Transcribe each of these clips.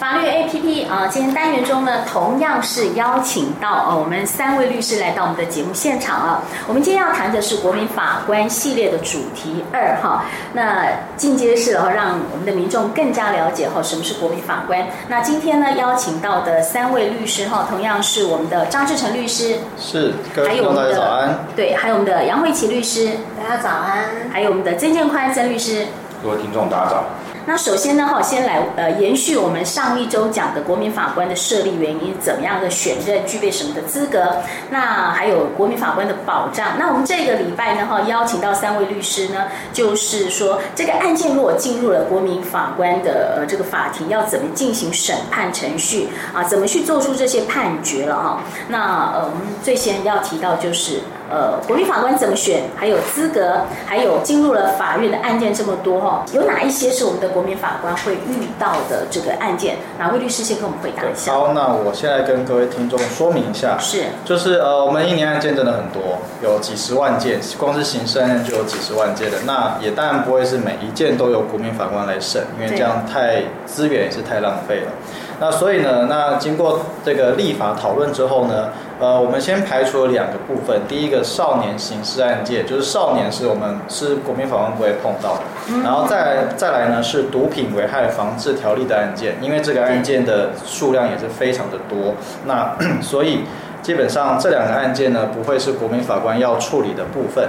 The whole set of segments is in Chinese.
法律 APP 啊，今天单元中呢，同样是邀请到呃我们三位律师来到我们的节目现场啊。我们今天要谈的是国民法官系列的主题二哈。那进阶式哈，让我们的民众更加了解哈什么是国民法官。那今天呢，邀请到的三位律师哈，同样是我们的张志成律师，是，还有我们的早安，对，还有我们的杨慧琪律师，大家早安，还有我们的曾建宽曾律师，各位听众大家早。那首先呢，哈，先来呃延续我们上一周讲的国民法官的设立原因，怎么样的选任，具备什么的资格？那还有国民法官的保障。那我们这个礼拜呢，哈，邀请到三位律师呢，就是说这个案件如果进入了国民法官的呃这个法庭，要怎么进行审判程序啊？怎么去做出这些判决了哈？那呃，我们最先要提到就是。呃，国民法官怎么选？还有资格，还有进入了法院的案件这么多哈，有哪一些是我们的国民法官会遇到的这个案件？哪位律师先跟我们回答一下？好，那我现在跟各位听众说明一下，是，就是呃，我们一年案件真的很多，有几十万件，光是刑事案件就有几十万件的。那也当然不会是每一件都由国民法官来审，因为这样太资源也是太浪费了。那所以呢，那经过这个立法讨论之后呢，呃，我们先排除了两个部分。第一个，少年刑事案件，就是少年是我们是国民法官不会碰到的。然后再来再来呢，是毒品危害防治条例的案件，因为这个案件的数量也是非常的多。那 所以。基本上这两个案件呢，不会是国民法官要处理的部分。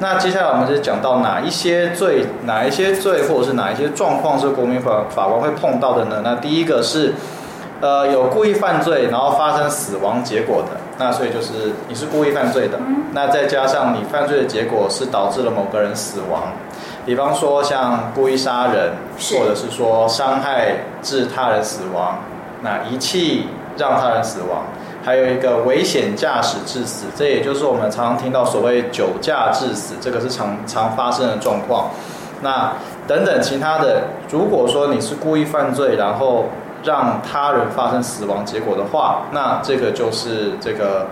那接下来我们就讲到哪一些罪、哪一些罪或者是哪一些状况是国民法法官会碰到的呢？那第一个是，呃，有故意犯罪然后发生死亡结果的，那所以就是你是故意犯罪的。嗯。那再加上你犯罪的结果是导致了某个人死亡，比方说像故意杀人，或者是说伤害致他人死亡，那遗弃让他人死亡。还有一个危险驾驶致死，这也就是我们常常听到所谓酒驾致死，这个是常常发生的状况。那等等其他的，如果说你是故意犯罪，然后让他人发生死亡结果的话，那这个就是这个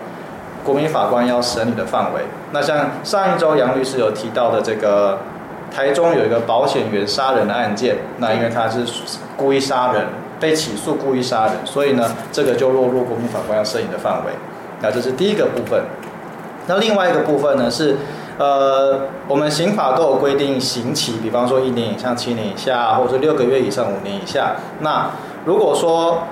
国民法官要审理的范围。那像上一周杨律师有提到的这个台中有一个保险员杀人的案件，那因为他是故意杀人。被起诉故意杀人，所以呢，这个就落入国民法官要审理的范围。那这是第一个部分。那另外一个部分呢是，呃，我们刑法都有规定刑期，比方说一年以上七年以下，或者六个月以上五年以下。那如果说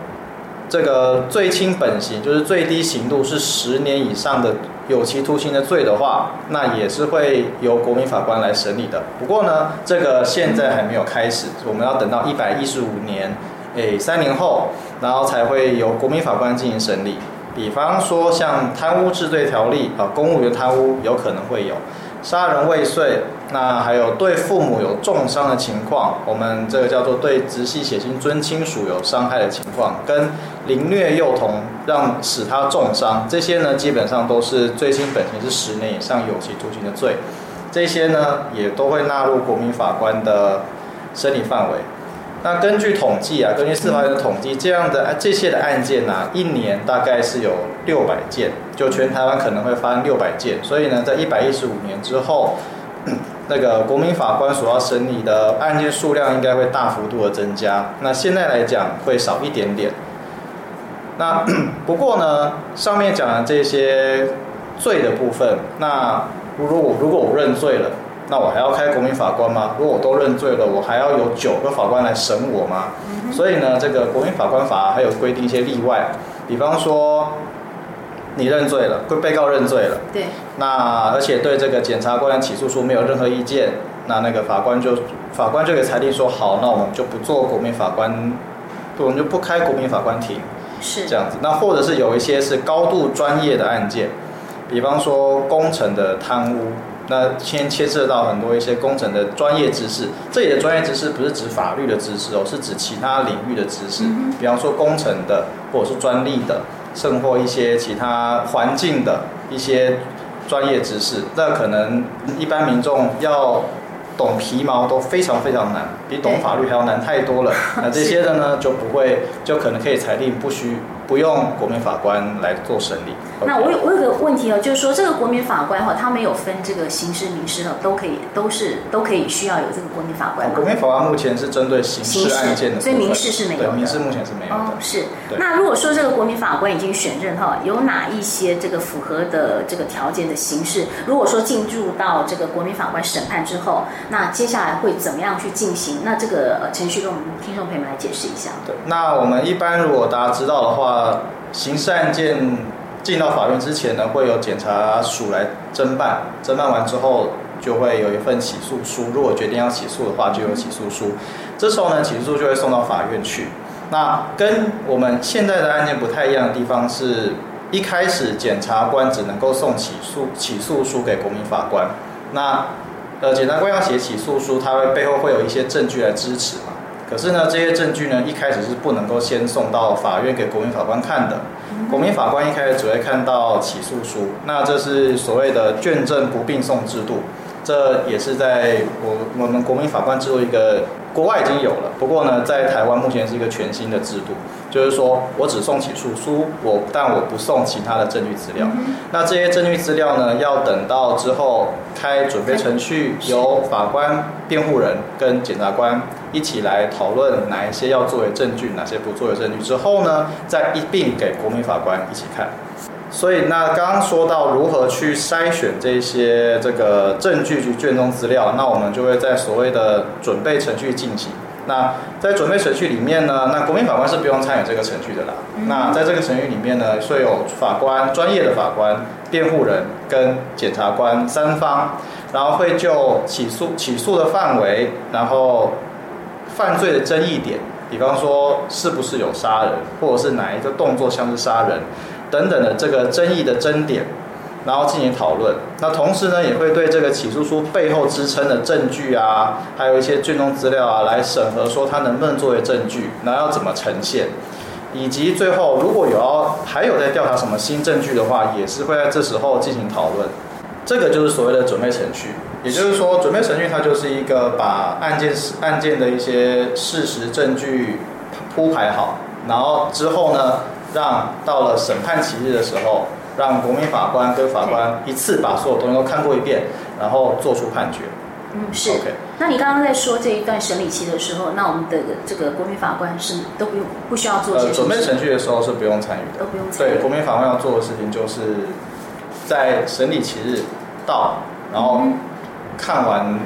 这个最轻本刑，就是最低刑度是十年以上的有期徒刑的罪的话，那也是会由国民法官来审理的。不过呢，这个现在还没有开始，我们要等到一百一十五年。诶，三年后，然后才会由国民法官进行审理。比方说，像贪污治罪条例啊，公务员贪污有可能会有杀人未遂，那还有对父母有重伤的情况，我们这个叫做对直系血亲尊亲属有伤害的情况，跟凌虐幼童让使他重伤，这些呢，基本上都是罪行本身是十年以上有期徒刑的罪，这些呢，也都会纳入国民法官的审理范围。那根据统计啊，根据司法院的统计，这样的这些的案件呢、一年大概是有六百件，就全台湾可能会发生六百件。所以呢，在一百一十五年之后，那个国民法官所要审理的案件数量应该会大幅度的增加。那现在来讲会少一点点。那 不过呢，上面讲的这些罪的部分，那如果如果我认罪了。那我还要开国民法官吗？如果我都认罪了，我还要有九个法官来审我吗？嗯、所以呢，这个国民法官法还有规定一些例外，比方说你认罪了，被告认罪了，对，那而且对这个检察官的起诉书没有任何意见，那那个法官就法官就给裁定说，好，那我们就不做国民法官，我们就不开国民法官庭，是这样子。那或者是有一些是高度专业的案件，比方说工程的贪污。那先牵涉到很多一些工程的专业知识，这里的专业知识不是指法律的知识哦，是指其他领域的知识，比方说工程的，或者是专利的，甚或一些其他环境的一些专业知识，那可能一般民众要懂皮毛都非常非常难，比懂法律还要难太多了。那这些的。呢，就不会，就可能可以裁定不需不用国民法官来做审理。那我有我有个问题哦，就是说这个国民法官哈，他没有分这个刑事、民事哈，都可以都是都可以需要有这个国民法官。国民法官目前是针对刑事案件的，所以民事是没有的。民事目前是没有的。哦，是。那如果说这个国民法官已经选任哈，有哪一些这个符合的这个条件的刑事，如果说进入到这个国民法官审判之后，那接下来会怎么样去进行？那这个程序跟我们听众朋友们来解释一下。对，那我们一般如果大家知道的话，刑事案件进到法院之前呢，会有检察署来侦办，侦办完之后就会有一份起诉书。如果决定要起诉的话，就有起诉书。这时候呢，起诉就会送到法院去。那跟我们现在的案件不太一样的地方是，一开始检察官只能够送起诉起诉书给国民法官。那呃，检察官要写起诉书，他会背后会有一些证据来支持嘛。可是呢，这些证据呢，一开始是不能够先送到法院给国民法官看的。国民法官一开始只会看到起诉书，那这是所谓的卷证不并送制度。这也是在我我们国民法官制度一个国外已经有了，不过呢，在台湾目前是一个全新的制度，就是说我只送起诉书，我但我不送其他的证据资料。那这些证据资料呢，要等到之后开准备程序，由法官、辩护人跟检察官一起来讨论哪一些要作为证据，哪些不作为证据之后呢，再一并给国民法官一起看。所以，那刚刚说到如何去筛选这些这个证据及卷宗资料，那我们就会在所谓的准备程序进行。那在准备程序里面呢，那国民法官是不用参与这个程序的啦。那在这个程序里面呢，会有法官、专业的法官、辩护人跟检察官三方，然后会就起诉起诉的范围，然后犯罪的争议点，比方说是不是有杀人，或者是哪一个动作像是杀人。等等的这个争议的争点，然后进行讨论。那同时呢，也会对这个起诉书背后支撑的证据啊，还有一些卷宗资料啊，来审核说它能不能作为证据，然后要怎么呈现，以及最后如果有要还有在调查什么新证据的话，也是会在这时候进行讨论。这个就是所谓的准备程序，也就是说，准备程序它就是一个把案件案件的一些事实证据铺排好，然后之后呢，让到了审判期日的时候，让国民法官跟法官一次把所有东西都看过一遍，然后做出判决。嗯，是。那你刚刚在说这一段审理期的时候，那我们的这个国民法官是都不用不需要做准备程序的时候是不用参与的。都不用参与。对，国民法官要做的事情就是在审理期日到，然后看完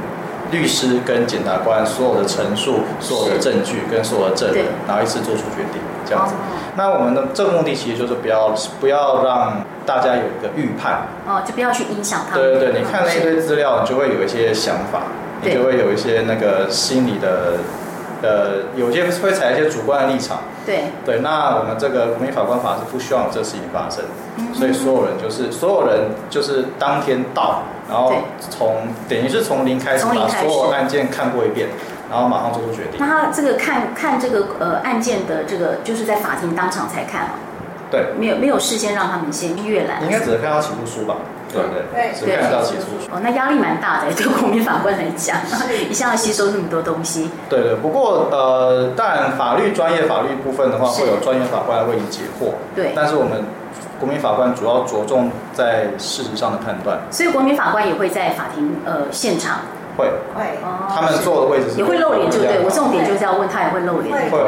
律师跟检察官所有的陈述、所有的证据跟所有的证人，然后一次做出决定，这样子。哦那我们的这个目的其实就是不要不要让大家有一个预判哦，就不要去影响他们。对对对，你看了一堆资料，你就会有一些想法，你就会有一些那个心理的，呃，有些会采一些主观的立场。对对，那我们这个国民法官法是不希望有这事情发生，所以所有人就是所有人就是当天到，然后从等于是从零开始把所有案件看过一遍。然后马上做出决定。那他这个看看这个呃案件的这个，就是在法庭当场才看嘛？对，没有没有事先让他们先阅览。应该只能看到起诉书吧？对对对，是看到起诉书。哦，那压力蛮大的，对国民法官来讲，一下要吸收那么多东西。对对，不过呃，当然法律专业法律部分的话，会有专业法官来为你解惑。对，但是我们国民法官主要着重在事实上的判断。所以国民法官也会在法庭呃现场。会会，他们坐的位置是也会露脸，就对我重点就是要问他也会露脸，会会，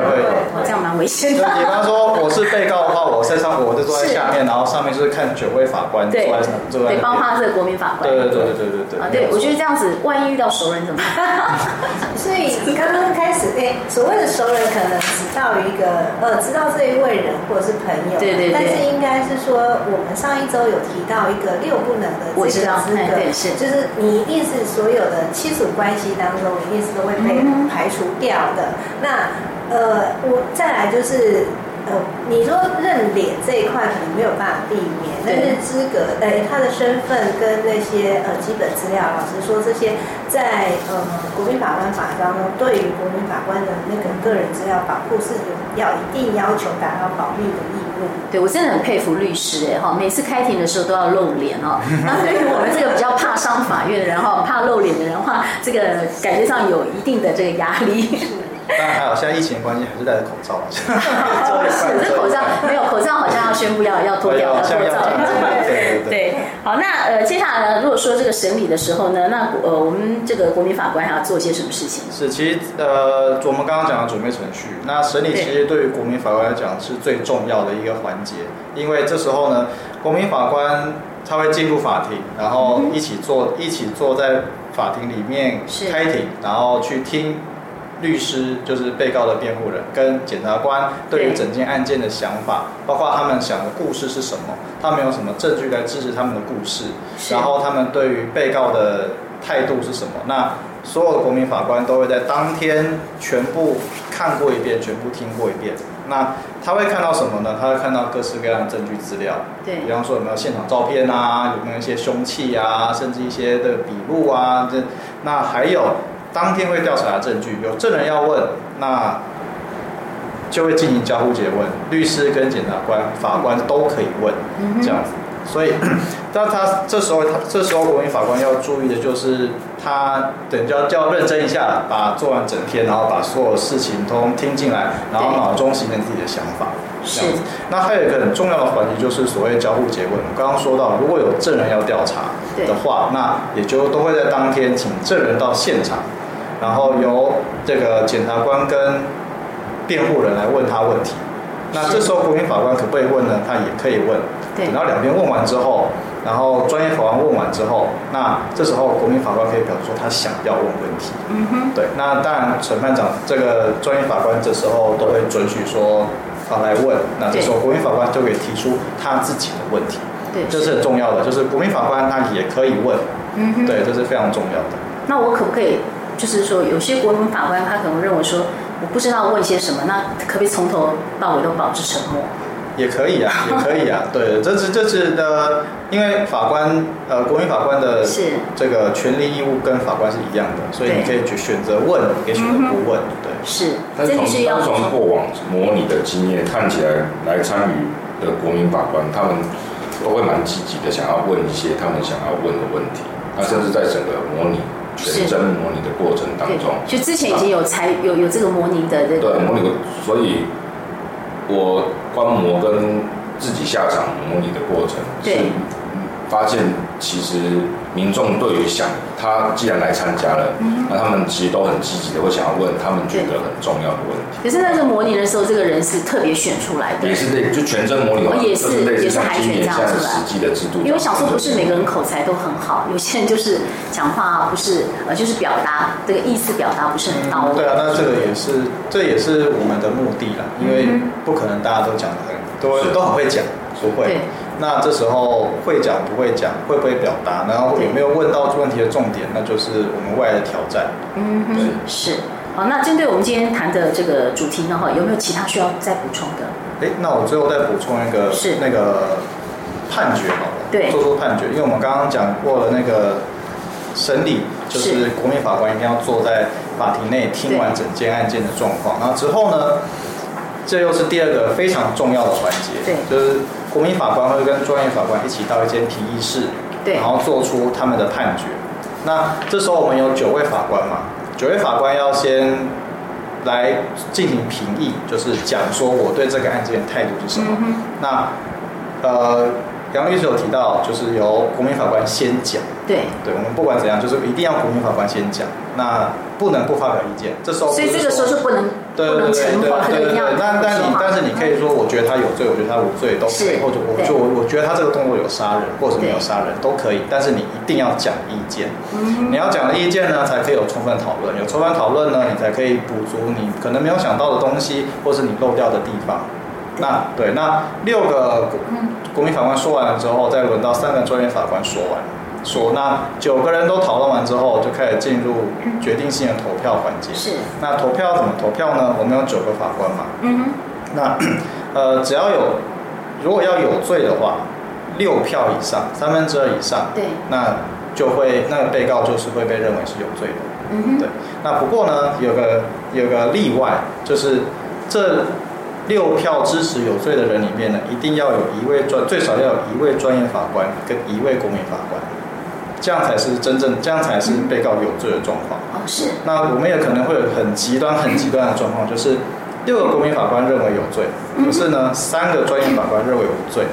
这样蛮危险的。比方说我是被告的话，我身上，我就坐在下面，然后上面就是看九位法官坐在坐在，对，包括这个国民法官。对对对对对对。啊，对，我觉得这样子，万一遇到熟人怎么办？所以刚刚开始，哎，所谓的熟人可能只到一个呃，知道这一位人或者是朋友，对对对。但是应该是说，我们上一周有提到一个六不能的这个资格，是，就是你一定是所有的亲属关系。当中一定是都会被排除掉的。那呃，我再来就是呃，你说认脸这一块可能没有办法避免，但是资格哎，他的身份跟那些呃基本资料，老实说，这些在呃国民法官法当中，对于国民法官的那个个人资料保护是有要一定要求达到保密的义务。对，我真的很佩服律师哎哈，每次开庭的时候都要露脸哦。那对于我们这个比较怕上法院的人哈，怕露脸的人话，这个感觉上有一定的这个压力。当然还有，现在疫情关系还是戴着口罩。是，这口罩没有口罩，好像要宣布要要脱掉了口罩。对对对。好，那呃，接下来呢，如果说这个审理的时候呢，那呃，我们这个国民法官还要做些什么事情？是，其实呃，我们刚刚讲的准备程序，那审理其实对于国民法官来讲是最重要的一个环节，因为这时候呢，国民法官他会进入法庭，然后一起坐，一起坐在法庭里面开庭，然后去听。律师就是被告的辩护人，跟检察官对于整件案件的想法，包括他们想的故事是什么，他们有什么证据来支持他们的故事，然后他们对于被告的态度是什么？那所有的国民法官都会在当天全部看过一遍，全部听过一遍。那他会看到什么呢？他会看到各式各样的证据资料，对，比方说有没有现场照片啊，有没有一些凶器啊，甚至一些的笔录啊，这那还有。当天会调查的证据，有证人要问，那就会进行交互结问，律师跟检察官、法官都可以问，这样子。所以，但他这时候他这时候国民法官要注意的就是，他等就要就要认真一下，把做完整天，然后把所有事情都听进来，然后脑中形成自己的想法，这样子。那还有一个很重要的环节就是所谓交互结问。我刚刚说到，如果有证人要调查的话，那也就都会在当天请证人到现场。然后由这个检察官跟辩护人来问他问题，那这时候国民法官可不可以问呢？他也可以问。对。然后两边问完之后，然后专业法官问完之后，那这时候国民法官可以表示说他想要问问题。嗯哼。对。那当然，审判长这个专业法官这时候都会准许说啊来问。那这时候国民法官就可以提出他自己的问题。对。这是很重要的，就是国民法官他也可以问。嗯哼。对，这是非常重要的。那我可不可以？就是说，有些国民法官他可能认为说，我不知道问些什么，那可不可以从头到尾都保持沉默？也可以啊，也可以啊。对，这是这是的，因为法官呃，国民法官的这个权利义务跟法官是一样的，所以你可以去选择问，也可以选择不问。对，是。但是从但是从过往模拟的经验看起来，来参与的国民法官，他们都会蛮积极的，想要问一些他们想要问的问题，那甚至在整个模拟。全真模拟的过程当中，就之前已经有才有有这个模拟的这个对模拟的，所以我观摩跟自己下场模拟的过程是发现，其实民众对于想他既然来参加了，那他们其实都很积极的会想要问他们觉得很重要的问题。可是那个模拟的时候，这个人是特别选出来的，也是类就全真模拟的话，也是也是海选这样出来。实际的制度，因为想说不是每个人口才都很好，有些人就是讲话不是呃就是表达这个意思表达不是很到位。对啊，那这个也是这也是我们的目的啦，因为不可能大家都讲的很都都很会讲，不会。那这时候会讲不会讲，会不会表达，然后有没有问到问题的重点，那就是我们未来的挑战。嗯哼，是。好，那针对我们今天谈的这个主题呢，哈，有没有其他需要再补充的？哎，那我最后再补充一个，是那个判决好了，对，做出判决，因为我们刚刚讲过了那个审理，就是国民法官一定要坐在法庭内听完整件案件的状况，然后之后呢，这又是第二个非常重要的环节，对，就是国民法官会跟专业法官一起到一间评议室，对，然后做出他们的判决。那这时候我们有九位法官嘛？九位法官要先来进行评议，就是讲说我对这个案件的态度是什么。嗯、那呃，杨律师有提到，就是由国民法官先讲。对，对，我们不管怎样，就是一定要国民法官先讲。那不能不发表意见，这时候所以这个时候就不能对对对对对对对。那但你但是你可以说，我觉得他有罪，我觉得他无罪都可以，或者我就我我觉得他这个动作有杀人，或者没有杀人都可以。但是你一定要讲意见，你要讲的意见呢，才可以有充分讨论。有充分讨论呢，你才可以补足你可能没有想到的东西，或是你漏掉的地方。那对，那六个国民法官说完了之后，再轮到三个专业法官说完。说，那九个人都讨论完之后，就开始进入决定性的投票环节。是。那投票怎么投票呢？我们有九个法官嘛。嗯哼。那 呃，只要有，如果要有罪的话，六票以上，三分之二以上，对，那就会那个被告就是会被认为是有罪的。嗯哼。对。那不过呢，有个有个例外，就是这六票支持有罪的人里面呢，一定要有一位专，最少要有一位专业法官跟一位公民法官。这样才是真正，这样才是被告有罪的状况。哦，是。那我们也可能会有很极端、很极端的状况，就是六个国民法官认为有罪，可是呢，三个专业法官认为无罪。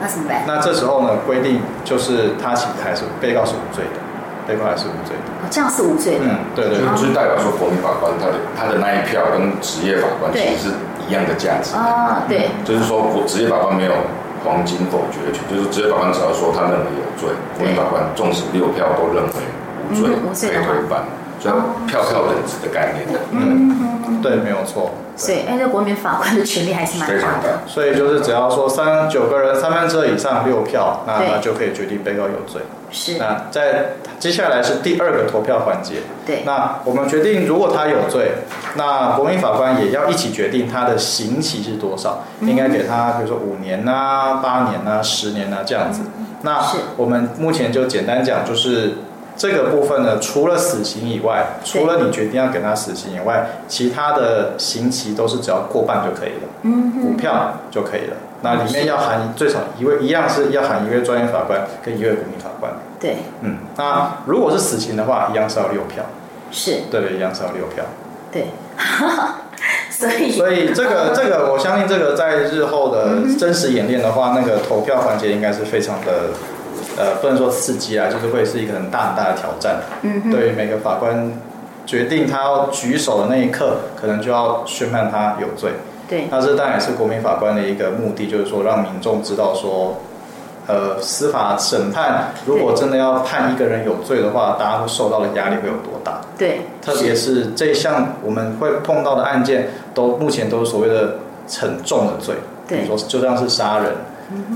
那怎么办？那这时候呢，规定就是他其实还是被告是无罪的，被告还是无罪的。哦，这样是无罪的。嗯，对对，对。就是代表说，国民法官他的他的那一票跟职业法官其实是一样的价值。啊，对。就是说，国职业法官没有黄金否决权，就是职业法官只要说他认为有罪，国民法官纵使六票都认为无罪，可以推翻。票票等值的概念的，嗯，对，没有错。所以，哎，这国民法官的权力还是蛮大的。所以就是只要说三九个人三分之二以上六票，那那就可以决定被告有罪。是。那在接下来是第二个投票环节。对。那我们决定，如果他有罪，那国民法官也要一起决定他的刑期是多少，应该给他，比如说五年呐、八年呐、十年呐这样子。那我们目前就简单讲，就是。这个部分呢，除了死刑以外，除了你决定要给他死刑以外，其他的刑期都是只要过半就可以了，嗯，五票就可以了。那里面要含最少一位，一样是要含一位专业法官跟一位国民法官。对，嗯，那如果是死刑的话，一样是要六票。是，对，一样是要六票。对，所以所以这个 这个，我相信这个在日后的真实演练的话，那个投票环节应该是非常的。呃，不能说刺激啊，就是会是一个很大很大的挑战。嗯，对于每个法官决定他要举手的那一刻，可能就要宣判他有罪。对，那这当然也是国民法官的一个目的，就是说让民众知道说，呃，司法审判如果真的要判一个人有罪的话，大家会受到的压力会有多大？对，特别是这一项我们会碰到的案件，都目前都是所谓的很重的罪，比如说就像是杀人。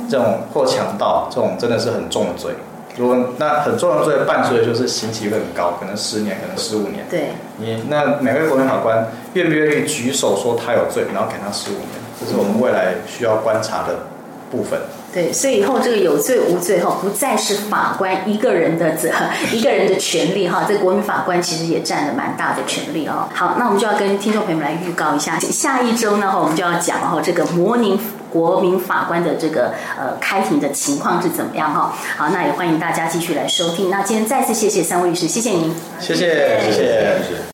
这种或强盗，这种真的是很重的罪。如果那很重的罪伴随的就是刑期会很高，可能十年，可能十五年。对。你那每位国民法官愿不愿意举手说他有罪，然后给他十五年，这是我们未来需要观察的部分。对，所以以后这个有罪无罪哈，不再是法官一个人的责，一个人的权利哈。这国民法官其实也占了蛮大的权利哦。好，那我们就要跟听众朋友们来预告一下，下一周呢哈，我们就要讲哈这个模拟。国民法官的这个呃开庭的情况是怎么样哈？好，那也欢迎大家继续来收听。那今天再次谢谢三位律师，谢谢您，谢谢谢谢。谢谢。